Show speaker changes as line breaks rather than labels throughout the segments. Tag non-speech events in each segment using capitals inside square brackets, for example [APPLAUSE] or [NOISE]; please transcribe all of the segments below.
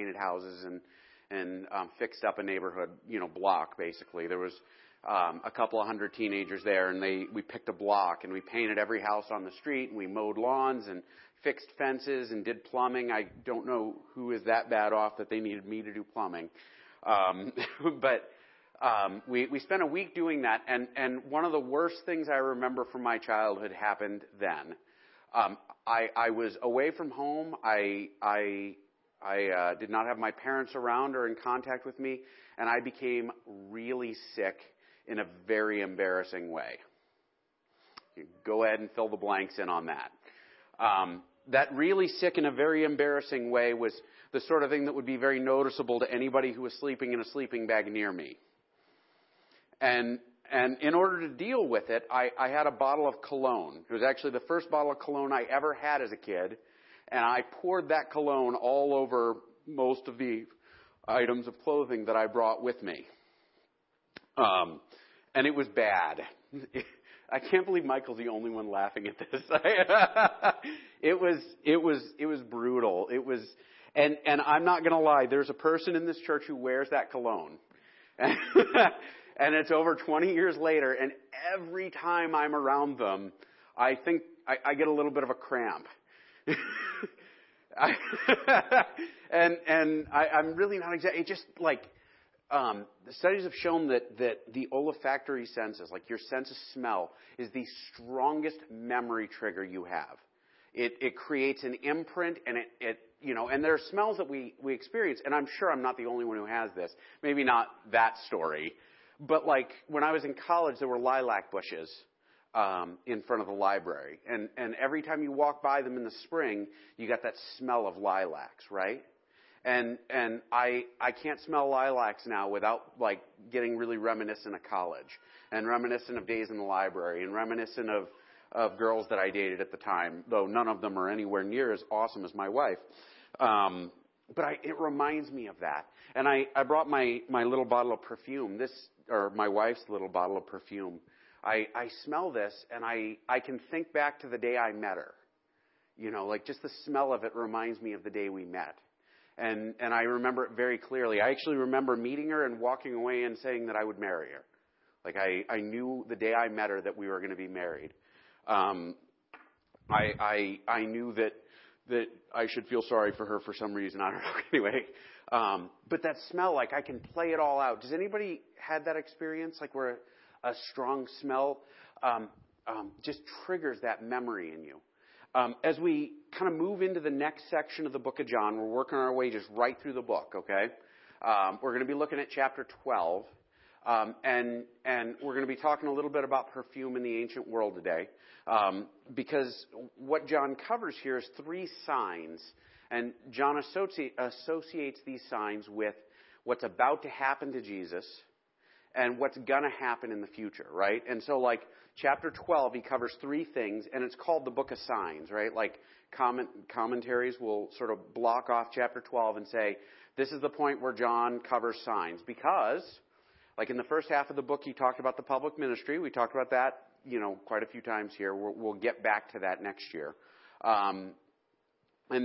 painted houses and and um, fixed up a neighborhood, you know, block basically. There was um, a couple of hundred teenagers there, and they we picked a block and we painted every house on the street, and we mowed lawns and fixed fences and did plumbing. I don't know who is that bad off that they needed me to do plumbing, um, [LAUGHS] but um, we we spent a week doing that, and and one of the worst things I remember from my childhood happened then. Um, I I was away from home. I I I uh, did not have my parents around or in contact with me, and I became really sick in a very embarrassing way. Go ahead and fill the blanks in on that. Um, that really sick in a very embarrassing way was the sort of thing that would be very noticeable to anybody who was sleeping in a sleeping bag near me. And and in order to deal with it, I, I had a bottle of cologne. It was actually the first bottle of cologne I ever had as a kid, and I poured that cologne all over most of the items of clothing that I brought with me. Um, and it was bad. [LAUGHS] I can't believe Michael's the only one laughing at this. [LAUGHS] it was, it was, it was brutal. It was, and, and I'm not gonna lie, there's a person in this church who wears that cologne. [LAUGHS] and it's over 20 years later, and every time I'm around them, I think I, I get a little bit of a cramp. I, [LAUGHS] and and I, I'm really not exactly. It just like um, the studies have shown that, that the olfactory senses, like your sense of smell, is the strongest memory trigger you have. It, it creates an imprint and it, it, you know, and there are smells that we, we experience, and I'm sure I'm not the only one who has this. Maybe not that story, but like when I was in college, there were lilac bushes um, in front of the library, and and every time you walk by them in the spring, you got that smell of lilacs, right? and and I I can't smell lilacs now without like getting really reminiscent of college and reminiscent of days in the library and reminiscent of of girls that I dated at the time, though none of them are anywhere near as awesome as my wife. Um, but I, it reminds me of that. And I, I brought my, my little bottle of perfume, this, or my wife's little bottle of perfume. I, I smell this and I, I can think back to the day I met her. You know, like just the smell of it reminds me of the day we met and and I remember it very clearly. I actually remember meeting her and walking away and saying that I would marry her. Like I I knew the day I met her that we were going to be married. Um, I I I knew that that I should feel sorry for her for some reason. [LAUGHS] I don't know. anyway, um, but that smell, like I can play it all out. Does anybody had that experience, like where a, strong smell um, um, just triggers that memory in you? Um, as we kind of move into the next section of the book of John, we're working our way just right through the book, okay? Um, we're going to be looking at chapter 12, um, and, and we're going to be talking a little bit about perfume in the ancient world today, um, because what John covers here is three signs, and John associate, associates these signs with what's about to happen to Jesus and what's going to happen in the future, right? And so, like, chapter 12, he covers three things, and it's called the book of signs, right? Like comment, commentaries will sort of block off chapter 12 and say, this is the point where John covers signs. Because, like in the first half of the book, he talked about the public ministry. We talked about that, you know, quite a few times here. We'll, we'll get back to that next year. Um,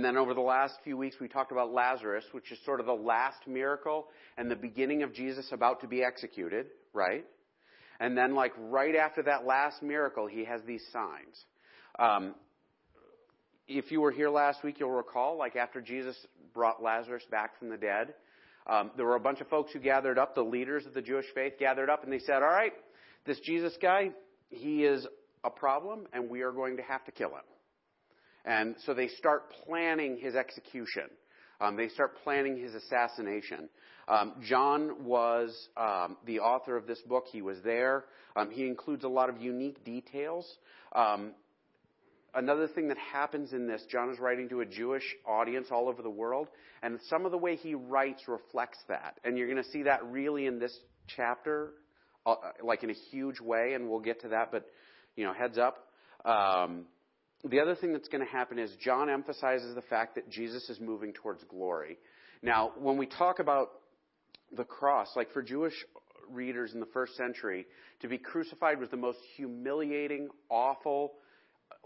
then over the last few weeks, we talked about Lazarus, which is sort of the last miracle and the beginning of Jesus about to be executed, right? And then, like right after that last miracle, he has these signs. Um, if you were here last week, you'll recall, like after Jesus brought Lazarus back from the dead, um, there were a bunch of folks who gathered up, the leaders of the Jewish faith gathered up, and they said, All right, this Jesus guy, he is a problem, and we are going to have to kill him. And so they start planning his execution. Um, they start planning his assassination. Um, John was um, the author of this book. He was there. Um, he includes a lot of unique details. Um, another thing that happens in this, John is writing to a Jewish audience all over the world, and some of the way he writes reflects that. And you're going to see that really in this chapter, uh, like in a huge way, and we'll get to that, but, you know, heads up. Um, the other thing that's going to happen is John emphasizes the fact that Jesus is moving towards glory. Now, when we talk about the cross, like for Jewish readers in the first century, to be crucified was the most humiliating, awful,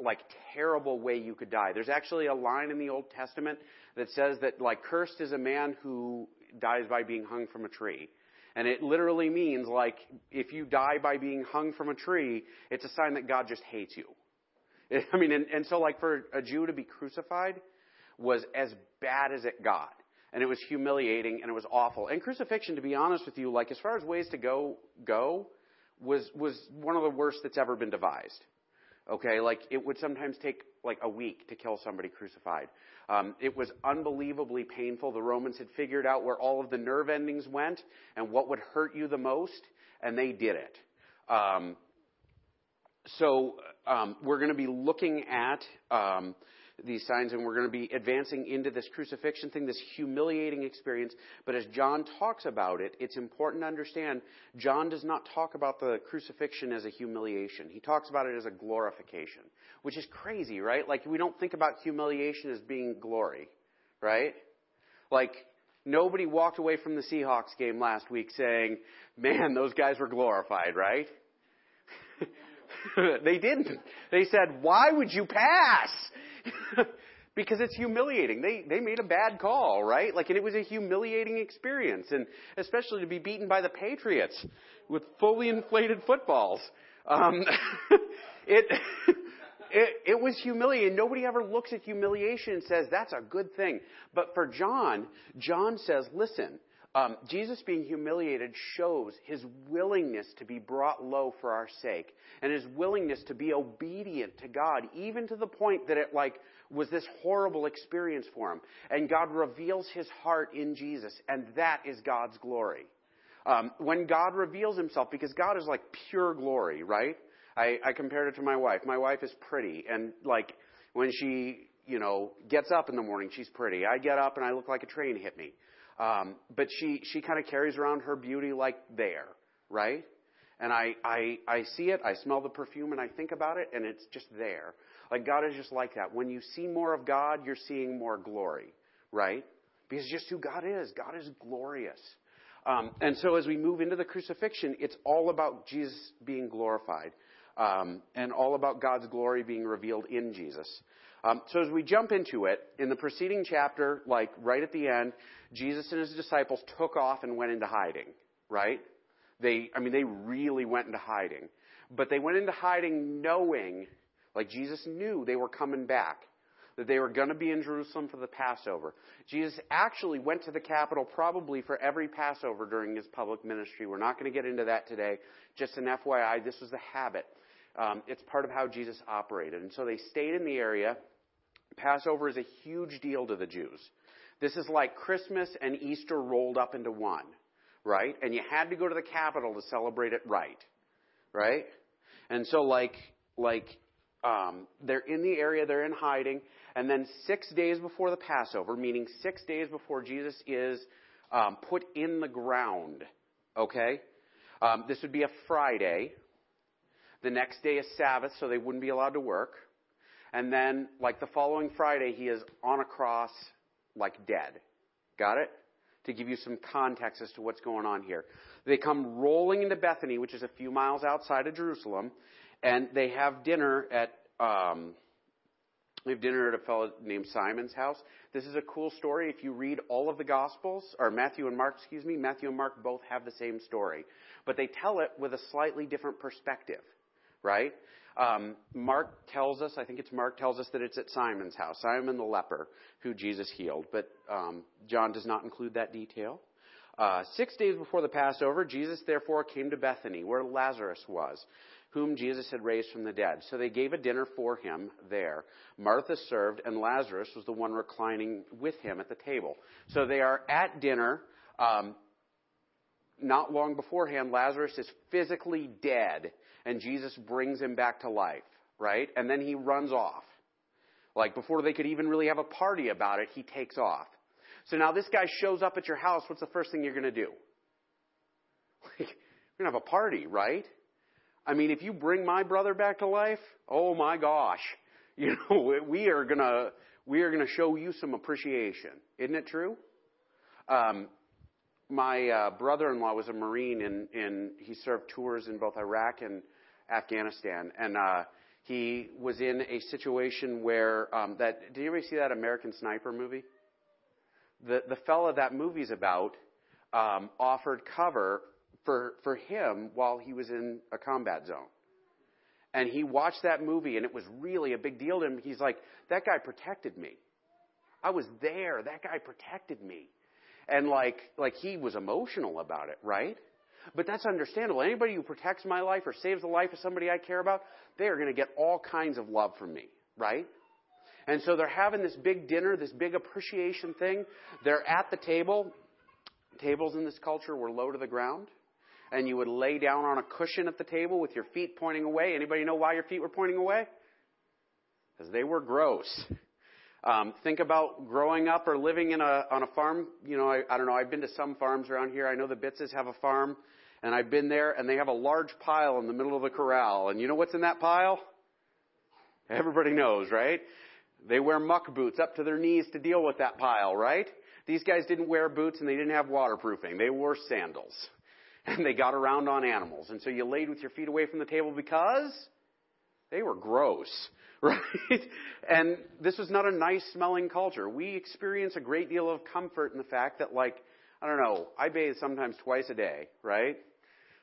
like terrible way you could die. There's actually a line in the Old Testament that says that like cursed is a man who dies by being hung from a tree. And it literally means like if you die by being hung from a tree, it's a sign that God just hates you. [LAUGHS] I mean, and, and so like for a Jew to be crucified was as bad as it got. And it was humiliating and it was awful. And crucifixion, to be honest with you, like as far as ways to go, go, was, was one of the worst that's ever been devised. Okay, like it would sometimes take like a week to kill somebody crucified. Um, it was unbelievably painful. The Romans had figured out where all of the nerve endings went and what would hurt you the most, and they did it. Um, so um, we're going to be looking at um, these signs, and we're going to be advancing into this crucifixion thing, this humiliating experience. But as John talks about it, it's important to understand John does not talk about the crucifixion as a humiliation. He talks about it as a glorification, which is crazy, right? Like, we don't think about humiliation as being glory, right? Like, nobody walked away from the Seahawks game last week saying, man, those guys were glorified, right? [LAUGHS] they didn't. They said, why would you pass? [LAUGHS] because it's humiliating. They they made a bad call, right? Like, and it was a humiliating experience, and especially to be beaten by the Patriots with fully inflated footballs. Um, [LAUGHS] it. It, it was humiliating. Nobody ever looks at humiliation and says that's a good thing. But for John, John says, listen, um, Jesus being humiliated shows his willingness to be brought low for our sake and his willingness to be obedient to God, even to the point that it like was this horrible experience for him. And God reveals his heart in Jesus, and that is God's glory. Um, when God reveals himself, because God is like pure glory, right? I, I compared it to my wife. My wife is pretty, and like when she, you know, gets up in the morning, she's pretty. I get up and I look like a train hit me. Um, but she, she kind of carries around her beauty like there, right? And I, I, I see it, I smell the perfume, and I think about it, and it's just there. Like God is just like that. When you see more of God, you're seeing more glory, right? Because just who God is. God is glorious. Um, and so as we move into the crucifixion, it's all about Jesus being glorified. Um, and all about God's glory being revealed in Jesus. Um, so as we jump into it, in the preceding chapter, like right at the end, Jesus and his disciples took off and went into hiding, right? They, I mean, they really went into hiding. But they went into hiding knowing, like Jesus knew they were coming back, that they were going to be in Jerusalem for the Passover. Jesus actually went to the capital probably for every Passover during his public ministry. We're not going to get into that today. Just an FYI, this was the habit. Um, it's part of how Jesus operated. And so they stayed in the area. Passover is a huge deal to the Jews. This is like Christmas and Easter rolled up into one, right? And you had to go to the capital to celebrate it right, right? And so like, like, um, they're in the area, they're in hiding, and then six days before the Passover, meaning six days before Jesus is um, put in the ground, okay? Um, this would be a Friday. The next day is Sabbath, so they wouldn't be allowed to work. And then, like the following Friday, he is on a cross like dead. Got it? To give you some context as to what's going on here. They come rolling into Bethany, which is a few miles outside of Jerusalem, and they have dinner at um, they have dinner at a fellow named Simon's house. This is a cool story. If you read all of the Gospels, or Matthew and Mark, excuse me, Matthew and Mark both have the same story, but they tell it with a slightly different perspective, right? Um, Mark tells us, I think it's Mark tells us that it's at Simon's house, Simon the leper, who Jesus healed. But um, John does not include that detail. Uh, six days before the Passover, Jesus therefore came to Bethany, where Lazarus was, whom Jesus had raised from the dead. So they gave a dinner for him there. Martha served, and Lazarus was the one reclining with him at the table. So they are at dinner. Um, not long beforehand, Lazarus is physically dead and Jesus brings him back to life, right? And then he runs off. Like before they could even really have a party about it, he takes off. So now this guy shows up at your house. What's the first thing you're going to do? [LAUGHS] Like, you're going to have a party, right? I mean, if you bring my brother back to life, oh my gosh, [LAUGHS] you know, we are going to we are going to show you some appreciation. Isn't it true? Um, my uh, brother-in-law was a Marine, and, and he served tours in both Iraq and Afghanistan. And uh, He was in a situation where um, that. Did anybody see that American Sniper movie? The the fella that movie's about um, offered cover for for him while he was in a combat zone. And he watched that movie, and it was really a big deal to him. He's like, "That guy protected me. I was there. That guy protected me." And like like he was emotional about it, right? But that's understandable. Anybody who protects my life or saves the life of somebody I care about, they are going to get all kinds of love from me, right? And so they're having this big dinner, this big appreciation thing. They're at the table. Tables in this culture were low to the ground. And you would lay down on a cushion at the table with your feet pointing away. Anybody know why your feet were pointing away? Because they were gross. Um, think about growing up or living in a on a farm. You know, I, I don't know. I've been to some farms around here. I know the Bitzes have a farm, and I've been there, and they have a large pile in the middle of the corral. And you know what's in that pile? Everybody knows, right? They wear muck boots up to their knees to deal with that pile, right? These guys didn't wear boots and they didn't have waterproofing. They wore sandals. [LAUGHS] And they got around on animals. And so you laid with your feet away from the table because they were gross. [LAUGHS] right? And this was not a nice smelling culture. We experience a great deal of comfort in the fact that, like, I don't know, I bathe sometimes twice a day, right?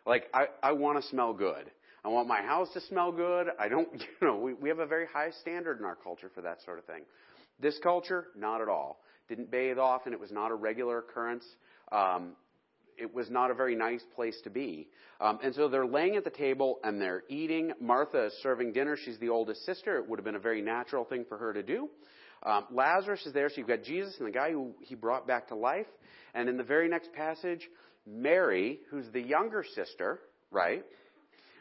Like, I, I want to smell good. I want my house to smell good. I don't, [LAUGHS] you know, we, we have a very high standard in our culture for that sort of thing. This culture, not at all. Didn't bathe often. It was not a regular occurrence. Um, it was not a very nice place to be. Um, and so they're laying at the table and they're eating. Martha is serving dinner. She's the oldest sister. It would have been a very natural thing for her to do. Um, Lazarus is there, so you've got Jesus and the guy who he brought back to life. And in the very next passage, Mary, who's the younger sister, right?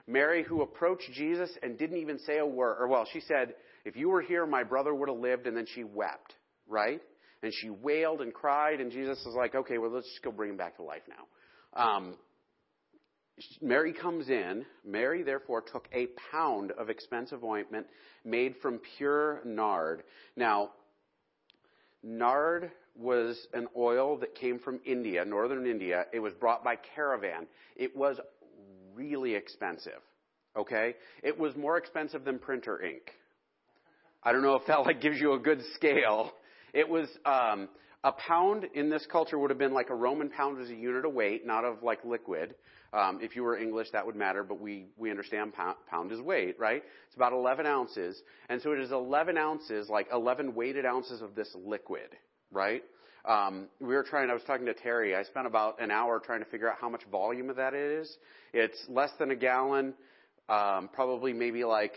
Mary, who approached Jesus and didn't even say a word, or well, she said, if you were here, my brother would have lived, and then she wept, right? And she wailed and cried, and Jesus was like, okay, well, let's just go bring him back to life now. Um, Mary comes in. Mary, therefore, took a pound of expensive ointment made from pure nard. Now, nard was an oil that came from India, northern India. It was brought by caravan. It was really expensive. Okay? It was more expensive than printer ink. I don't know if that like gives you a good scale. It was um, a pound in this culture would have been like a Roman pound as a unit of weight, not of like liquid. Um, if you were English, that would matter, but we we understand pound, pound is weight, right? It's about 11 ounces, and so it is 11 ounces, like 11 weighted ounces of this liquid, right? Um, we were trying. I was talking to Terry. I spent about an hour trying to figure out how much volume of that is. It's less than a gallon, um, probably maybe like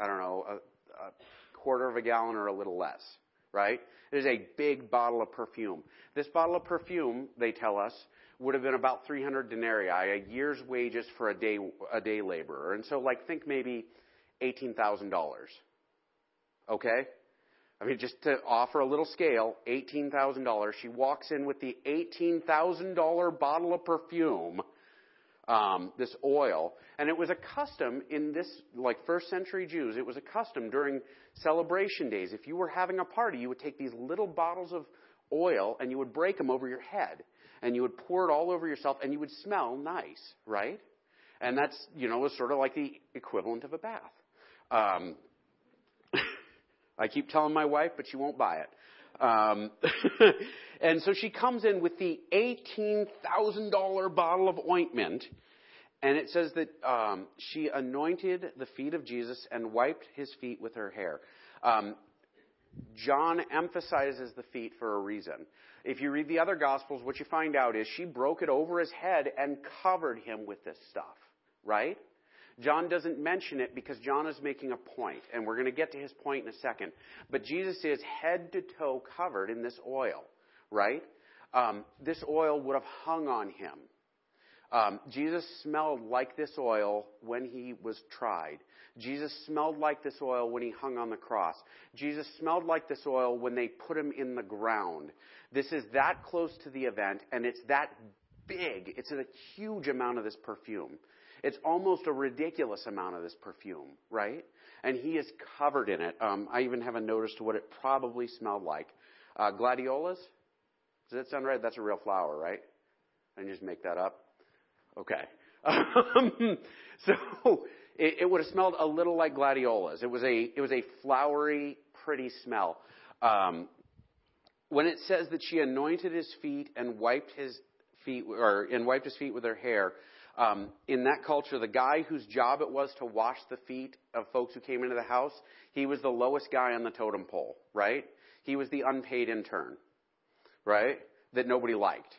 I don't know, a, a quarter of a gallon or a little less right? It is a big bottle of perfume. This bottle of perfume, they tell us, would have been about 300 denarii, a year's wages for a day, a day laborer. And so, like, think maybe $18,000. Okay? I mean, just to offer a little scale, $18,000. She walks in with the $18,000 bottle of perfume um, this oil. And it was a custom in this, like first century Jews, it was a custom during celebration days. If you were having a party, you would take these little bottles of oil and you would break them over your head. And you would pour it all over yourself and you would smell nice, right? And that's, you know, was sort of like the equivalent of a bath. Um, [LAUGHS] I keep telling my wife, but she won't buy it. Um, [LAUGHS] and so she comes in with the $18,000 bottle of ointment, and it says that um, she anointed the feet of Jesus and wiped his feet with her hair. Um, John emphasizes the feet for a reason. If you read the other Gospels, what you find out is she broke it over his head and covered him with this stuff, right? John doesn't mention it because John is making a point, and we're going to get to his point in a second. But Jesus is head to toe covered in this oil, right? Um, this oil would have hung on him. Um, Jesus smelled like this oil when he was tried. Jesus smelled like this oil when he hung on the cross. Jesus smelled like this oil when they put him in the ground. This is that close to the event, and it's that big. It's a huge amount of this perfume. It's almost a ridiculous amount of this perfume, right? And he is covered in it. Um, I even have a notice to what it probably smelled like. Uh, gladiolas? Does that sound right? That's a real flower, right? I just make that up. Okay. Um, [LAUGHS] so It, it would have smelled a little like gladiolas. It was a, it was a flowery, pretty smell. Um, when it says that she anointed his feet and wiped his feet, or and wiped his feet with her hair, um, in that culture, the guy whose job it was to wash the feet of folks who came into the house, he was the lowest guy on the totem pole, right? He was the unpaid intern, right? That nobody liked.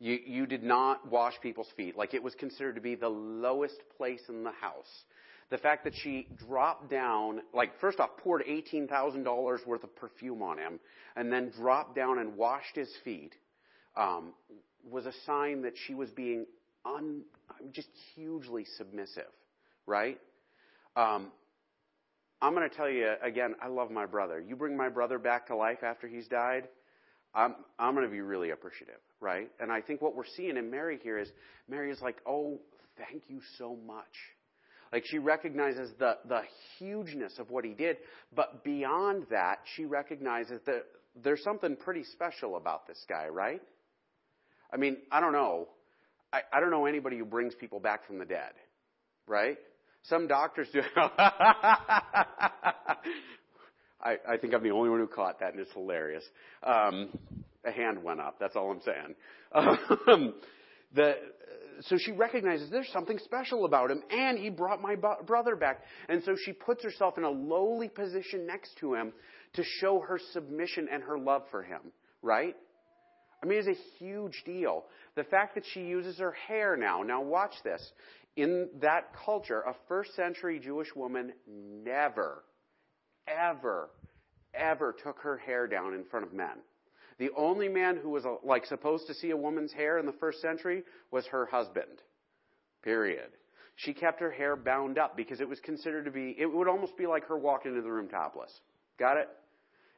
You, you did not wash people's feet. Like it was considered to be the lowest place in the house. The fact that she dropped down, like first off, poured $18,000 worth of perfume on him, and then dropped down and washed his feet, um, was a sign that she was being un, just hugely submissive, right? Um, I'm going to tell you again, I love my brother. You bring my brother back to life after he's died, I'm, I'm going to be really appreciative, right? And I think what we're seeing in Mary here is Mary is like, oh, thank you so much. Like she recognizes the, the hugeness of what he did, but beyond that, she recognizes that there's something pretty special about this guy, right? I mean, I don't know. I, I don't know anybody who brings people back from the dead, right? Some doctors do. [LAUGHS] I, I think I'm the only one who caught that, and it's hilarious. Um, a hand went up. That's all I'm saying. Um, the, so she recognizes there's something special about him, and he brought my brother back. And so she puts herself in a lowly position next to him to show her submission and her love for him, right? I mean, it's a huge deal. The fact that she uses her hair now. Now, watch this. In that culture, a first century Jewish woman never ever, ever took her hair down in front of men. The only man who was uh, like supposed to see a woman's hair in the first century was her husband. Period. She kept her hair bound up because it was considered to be, it would almost be like her walking into the room topless. Got it?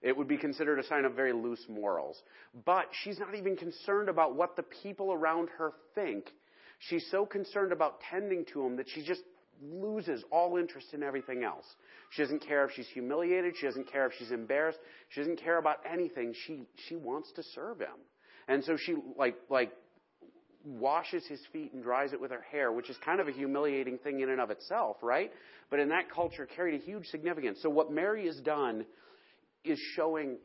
It would be considered a sign of very loose morals. But she's not even concerned about what the people around her think. She's so concerned about tending to them that she just loses all interest in everything else. She doesn't care if she's humiliated. She doesn't care if she's embarrassed. She doesn't care about anything. She, she wants to serve him. And so she, like, like, washes his feet and dries it with her hair, which is kind of a humiliating thing in and of itself, right? But in that culture carried a huge significance. So what Mary has done is showing,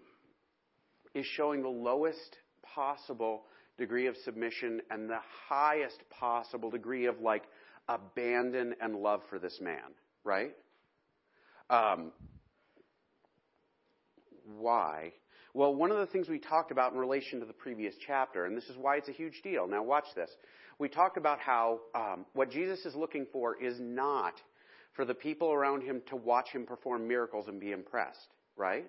is showing the lowest possible degree of submission and the highest possible degree of like abandon and love for this man, right? Um, why? Well, one of the things we talked about in relation to the previous chapter, and this is why it's a huge deal. Now, watch this. We talked about how um, what Jesus is looking for is not for the people around him to watch him perform miracles and be impressed, right?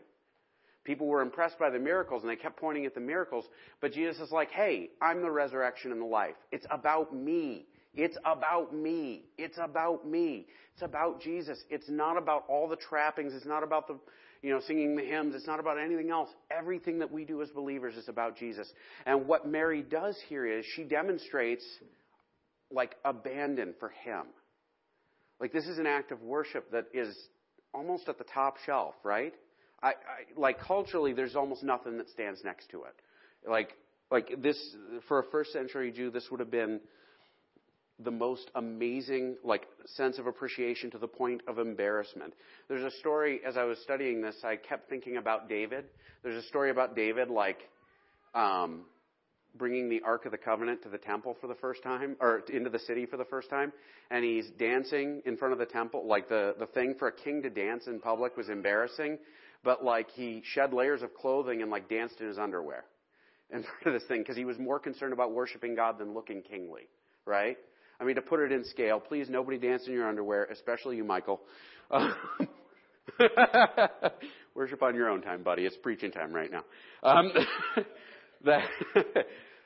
People were impressed by the miracles and they kept pointing at the miracles, but Jesus is like, hey, I'm the resurrection and the life. It's about me. It's about me. It's about me. It's about Jesus. It's not about all the trappings. It's not about the, you know, singing the hymns. It's not about anything else. Everything that we do as believers is about Jesus. And what Mary does here is she demonstrates like abandon for Him. Like this is an act of worship that is almost at the top shelf, right? I, I like culturally, there's almost nothing that stands next to it. Like, like this for a first century Jew, this would have been the most amazing like sense of appreciation to the point of embarrassment. There's a story as I was studying this, I kept thinking about David. There's a story about David like um, bringing the Ark of the Covenant to the temple for the first time, or into the city for the first time, and he's dancing in front of the temple. Like the the thing for a king to dance in public was embarrassing, but like he shed layers of clothing and like danced in his underwear in [LAUGHS] front of this thing because he was more concerned about worshiping God than looking kingly, right? I mean, to put it in scale, please nobody dance in your underwear, especially you, Michael. [LAUGHS] worship on your own time, buddy. It's preaching time right now. Um, [LAUGHS] [LAUGHS]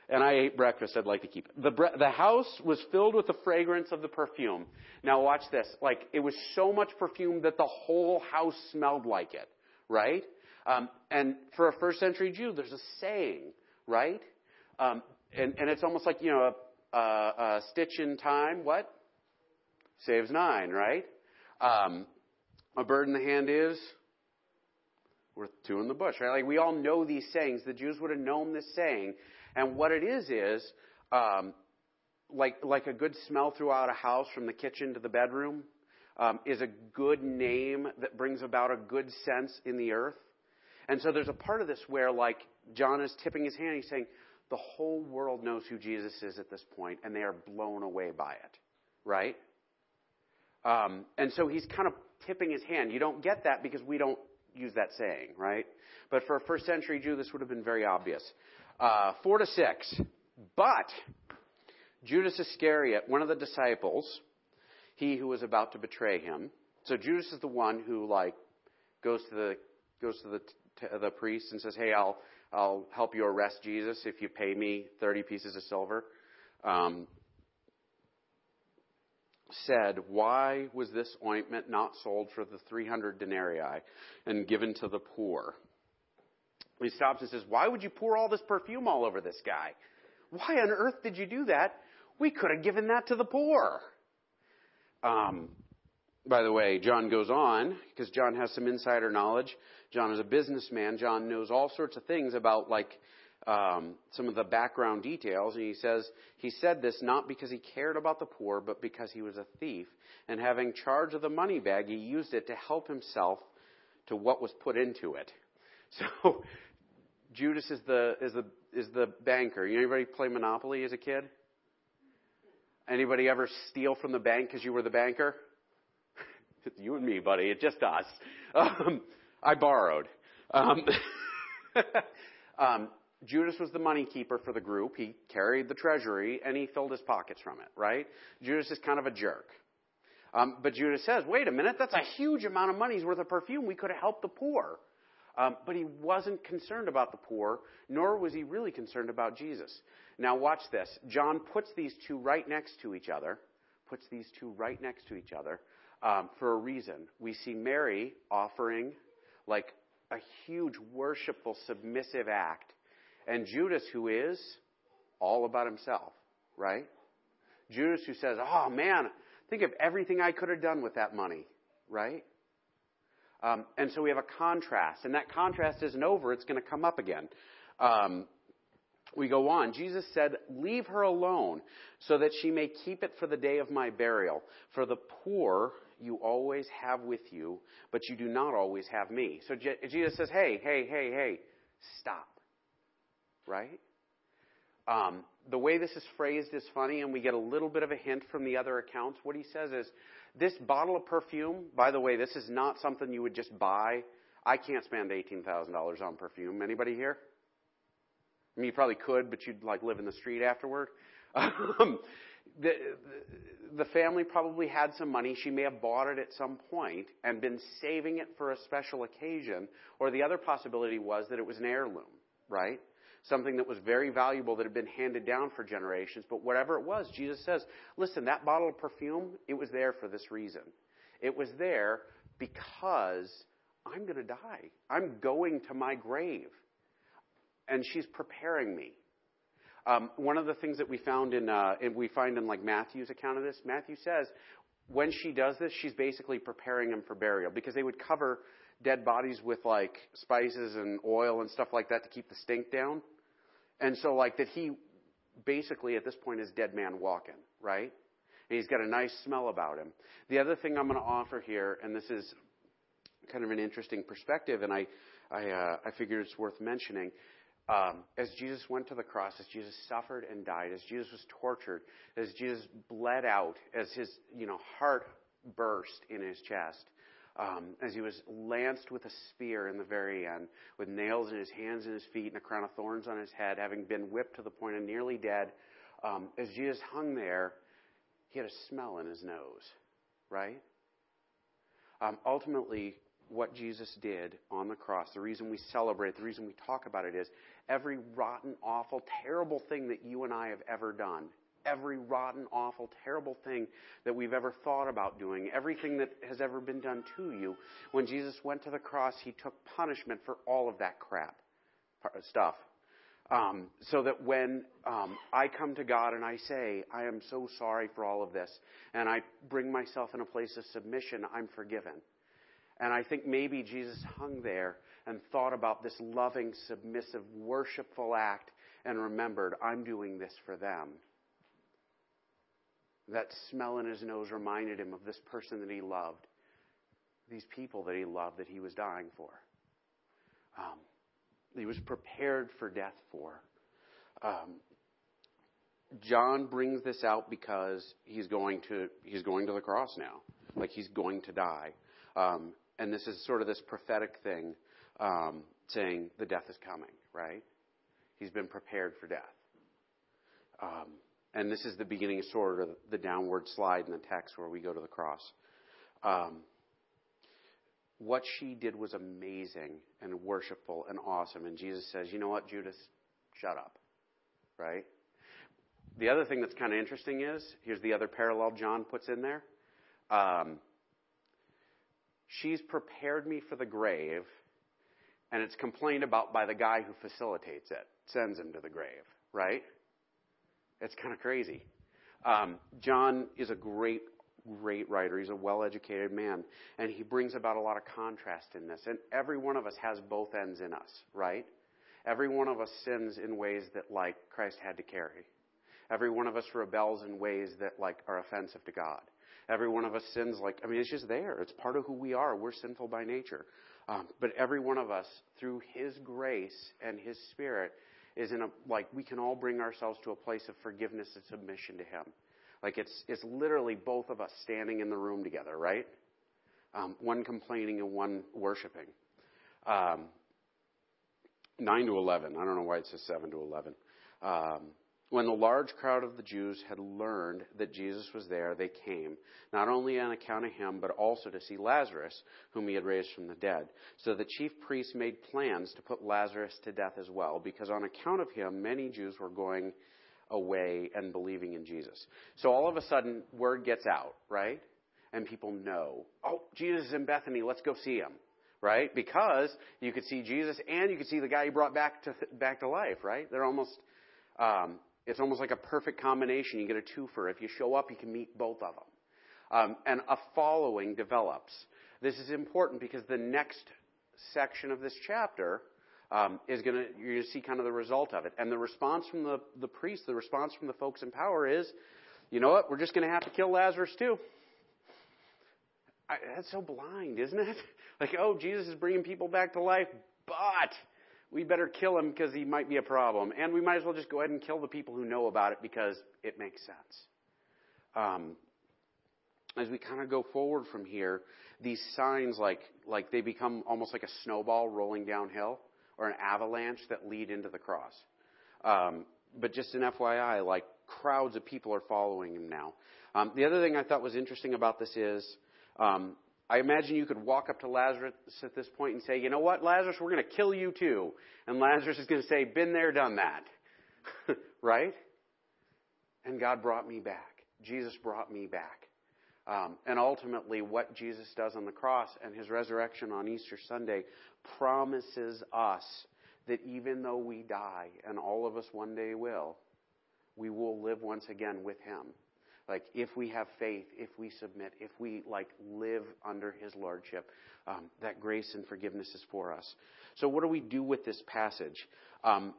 and I ate breakfast. I'd like to keep it. The, bre- the house was filled with the fragrance of the perfume. Now watch this. Like, it was so much perfume that the whole house smelled like it, right? Um, and for a first century Jew, there's a saying, right? Um, and, and it's almost like, you know, uh, a stitch in time, what? Saves nine, right? Um, a bird in the hand is worth two in the bush, right? Like we all know these sayings. The Jews would have known this saying. And what it is is, um, like, like a good smell throughout a house from the kitchen to the bedroom. um, is a good name that brings about a good sense in the earth. And so there's a part of this where, like, John is tipping his hand. He's saying, the whole world knows who Jesus is at this point, and they are blown away by it, right? Um, and so he's kind of tipping his hand. You don't get that because we don't use that saying, right? But for a first century Jew, this would have been very obvious. Uh, four to six. But Judas Iscariot, one of the disciples, he who was about to betray him. So Judas is the one who like goes to the goes to the to the priest and says, "Hey, I'll I'll help you arrest Jesus if you pay me thirty pieces of silver." Um, said, Why was this ointment not sold for the 300 denarii and given to the poor? He stops and says, Why would you pour all this perfume all over this guy? Why on earth did you do that? We could have given that to the poor. Um, by the way, John goes on, because John has some insider knowledge. John is a businessman. John knows all sorts of things about, like, um, some of the background details. And he says, he said this not because he cared about the poor, but because he was a thief. And having charge of the money bag, he used it to help himself to what was put into it. [LAUGHS] So, Judas is the, is the, is the banker. Anybody play Monopoly as a kid? Anybody ever steal from the bank because you were the banker? [LAUGHS] You and me, buddy. It's just us. [LAUGHS] Um, I borrowed. Um, [LAUGHS] um, Judas was the money keeper for the group. He carried the treasury and he filled his pockets from it, right? Judas is kind of a jerk. Um, but Judas says, wait a minute, that's a huge amount of money's worth of perfume. We could have helped the poor. Um, but he wasn't concerned about the poor, nor was he really concerned about Jesus. Now watch this. John puts these two right next to each other, puts these two right next to each other um, for a reason. We see Mary offering like a huge worshipful, submissive act and Judas, who is all about himself, right? Judas, who says, Oh man, think of everything I could have done with that money, right? Um, and so we have a contrast, and that contrast isn't over, it's going to come up again. Um, we go on. Jesus said, Leave her alone, so that she may keep it for the day of my burial. For the poor you always have with you, but you do not always have me. So Je- Jesus says, Hey, hey, hey, hey, stop right? Um, the way this is phrased is funny, and we get a little bit of a hint from the other accounts. What he says is, this bottle of perfume, by the way, this is not something you would just buy. I can't spend $18,000 on perfume. Anybody here? I mean, you probably could, but you'd like live in the street afterward. [LAUGHS] Um, the, the family probably had some money. She may have bought it at some point and been saving it for a special occasion. Or the other possibility was that it was an heirloom, right? something that was very valuable that had been handed down for generations. But whatever it was, Jesus says, listen, that bottle of perfume, it was there for this reason. It was there because I'm going to die. I'm going to my grave. And she's preparing me. Um, one of the things that we found in, uh, we find in like Matthew's account of this, Matthew says when she does this, she's basically preparing him for burial because they would cover dead bodies with like spices and oil and stuff like that to keep the stink down. And so like that he basically at this point is dead man walking, right? And he's got a nice smell about him. The other thing I'm going to offer here, and this is kind of an interesting perspective, and I, I, uh, I figure it's worth mentioning. Um, as Jesus went to the cross, as Jesus suffered and died, as Jesus was tortured, as Jesus bled out, as his you know heart burst in his chest, um, as he was lanced with a spear in the very end, with nails in his hands and his feet and a crown of thorns on his head, having been whipped to the point of nearly dead. Um, as Jesus hung there, he had a smell in his nose, right? Um, ultimately, what Jesus did on the cross, the reason we celebrate, the reason we talk about it is every rotten, awful, terrible thing that you and I have ever done every rotten, awful, terrible thing that we've ever thought about doing, everything that has ever been done to you. When Jesus went to the cross, he took punishment for all of that crap stuff. Um, so that when um, I come to God and I say, I am so sorry for all of this, and I bring myself in a place of submission, I'm forgiven. And I think maybe Jesus hung there and thought about this loving, submissive, worshipful act and remembered, I'm doing this for them. That smell in his nose reminded him of this person that he loved, these people that he loved that he was dying for. Um, he was prepared for death for. Um, John brings this out because he's going to he's going to the cross now, like he's going to die, um, and this is sort of this prophetic thing, um, saying the death is coming, right? He's been prepared for death, um, and this is the beginning, sort of the downward slide in the text where we go to the cross. Um, what she did was amazing and worshipful and awesome, and Jesus says, "You know what, Judas, shut up," right? The other thing that's kind of interesting is here's the other parallel John puts in there. Um, she's prepared me for the grave, and it's complained about by the guy who facilitates it, sends him to the grave, right? It's kind of crazy. Um, John is a great, great writer. He's a well educated man, and he brings about a lot of contrast in this. And every one of us has both ends in us, right? Every one of us sins in ways that, like, Christ had to carry. Every one of us rebels in ways that like are offensive to God. Every one of us sins like I mean it's just there. It's part of who we are. We're sinful by nature. Um, but every one of us, through His grace and His Spirit, is in a like we can all bring ourselves to a place of forgiveness and submission to Him. Like it's it's literally both of us standing in the room together, right? Um, one complaining and one worshiping. Um, Nine to eleven. I don't know why it says seven to eleven. Um, when the large crowd of the Jews had learned that Jesus was there, they came, not only on account of him, but also to see Lazarus, whom he had raised from the dead. So the chief priests made plans to put Lazarus to death as well, because on account of him, many Jews were going away and believing in Jesus. So all of a sudden, word gets out, right? And people know, oh, Jesus is in Bethany, let's go see him, right? Because you could see Jesus and you could see the guy he brought back to, back to life, right? They're almost, um, it's almost like a perfect combination. You get a twofer. If you show up, you can meet both of them. Um, and a following develops. This is important because the next section of this chapter um, is going to you're going to see kind of the result of it. And the response from the the priests, the response from the folks in power is, you know what? We're just going to have to kill Lazarus too. I, that's so blind, isn't it? [LAUGHS] Like, oh, Jesus is bringing people back to life, but we better kill him because he might be a problem. And we might as well just go ahead and kill the people who know about it because it makes sense. Um, as we kind of go forward from here, these signs like like they become almost like a snowball rolling downhill or an avalanche that lead into the cross. Um, but just an FYI, like crowds of people are following him now. Um, the other thing I thought was interesting about this is um, I imagine you could walk up to Lazarus at this point and say, you know what, Lazarus, we're going to kill you too. And Lazarus is going to say, been there, done that. [LAUGHS] right? And God brought me back. Jesus brought me back. Um, and ultimately, what Jesus does on the cross and his resurrection on Easter Sunday promises us that even though we die, and all of us one day will, we will live once again with him. Like if we have faith, if we submit, if we like live under His lordship, um, that grace and forgiveness is for us. So what do we do with this passage? Um,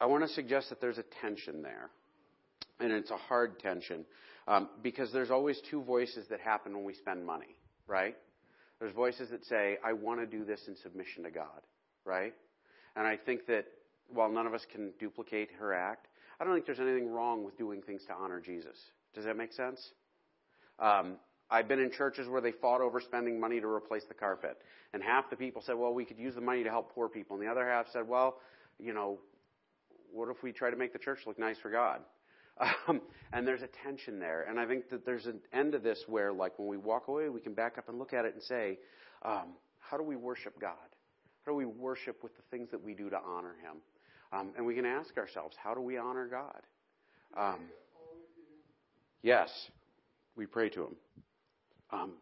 I want to suggest that there's a tension there, and it's a hard tension um, because there's always two voices that happen when we spend money, right? There's voices that say, "I want to do this in submission to God," right? And I think that while none of us can duplicate her act, I don't think there's anything wrong with doing things to honor Jesus. Does that make sense? Um, I've been in churches where they fought over spending money to replace the carpet. And half the people said, well, we could use the money to help poor people. And the other half said, well, you know, what if we try to make the church look nice for God? Um, and there's a tension there. And I think that there's an end to this where, like, when we walk away, we can back up and look at it and say, um, how do we worship God? How do we worship with the things that we do to honor Him? Um, and we can ask ourselves, how do we honor God? Um, yes, we pray to Him. Um,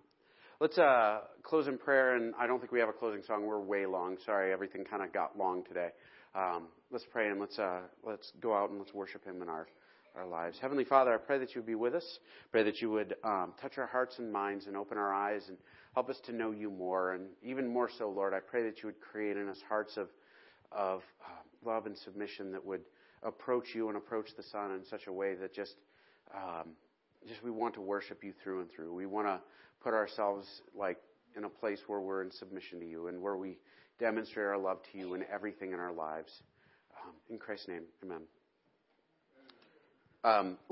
let's uh, close in prayer, and I don't think we have a closing song. We're way long. Sorry, everything kind of got long today. Um, let's pray and let's uh, let's go out and let's worship Him in our our lives. Heavenly Father, I pray that you would be with us. Pray that you would um, touch our hearts and minds and open our eyes and help us to know you more. And even more so, Lord, I pray that you would create in us hearts of of uh, love and submission that would approach you and approach the Son in such a way that just um, just we want to worship you through and through. We want to put ourselves like in a place where we're in submission to you and where we demonstrate our love to you in everything in our lives. Um, in Christ's name, amen. Um,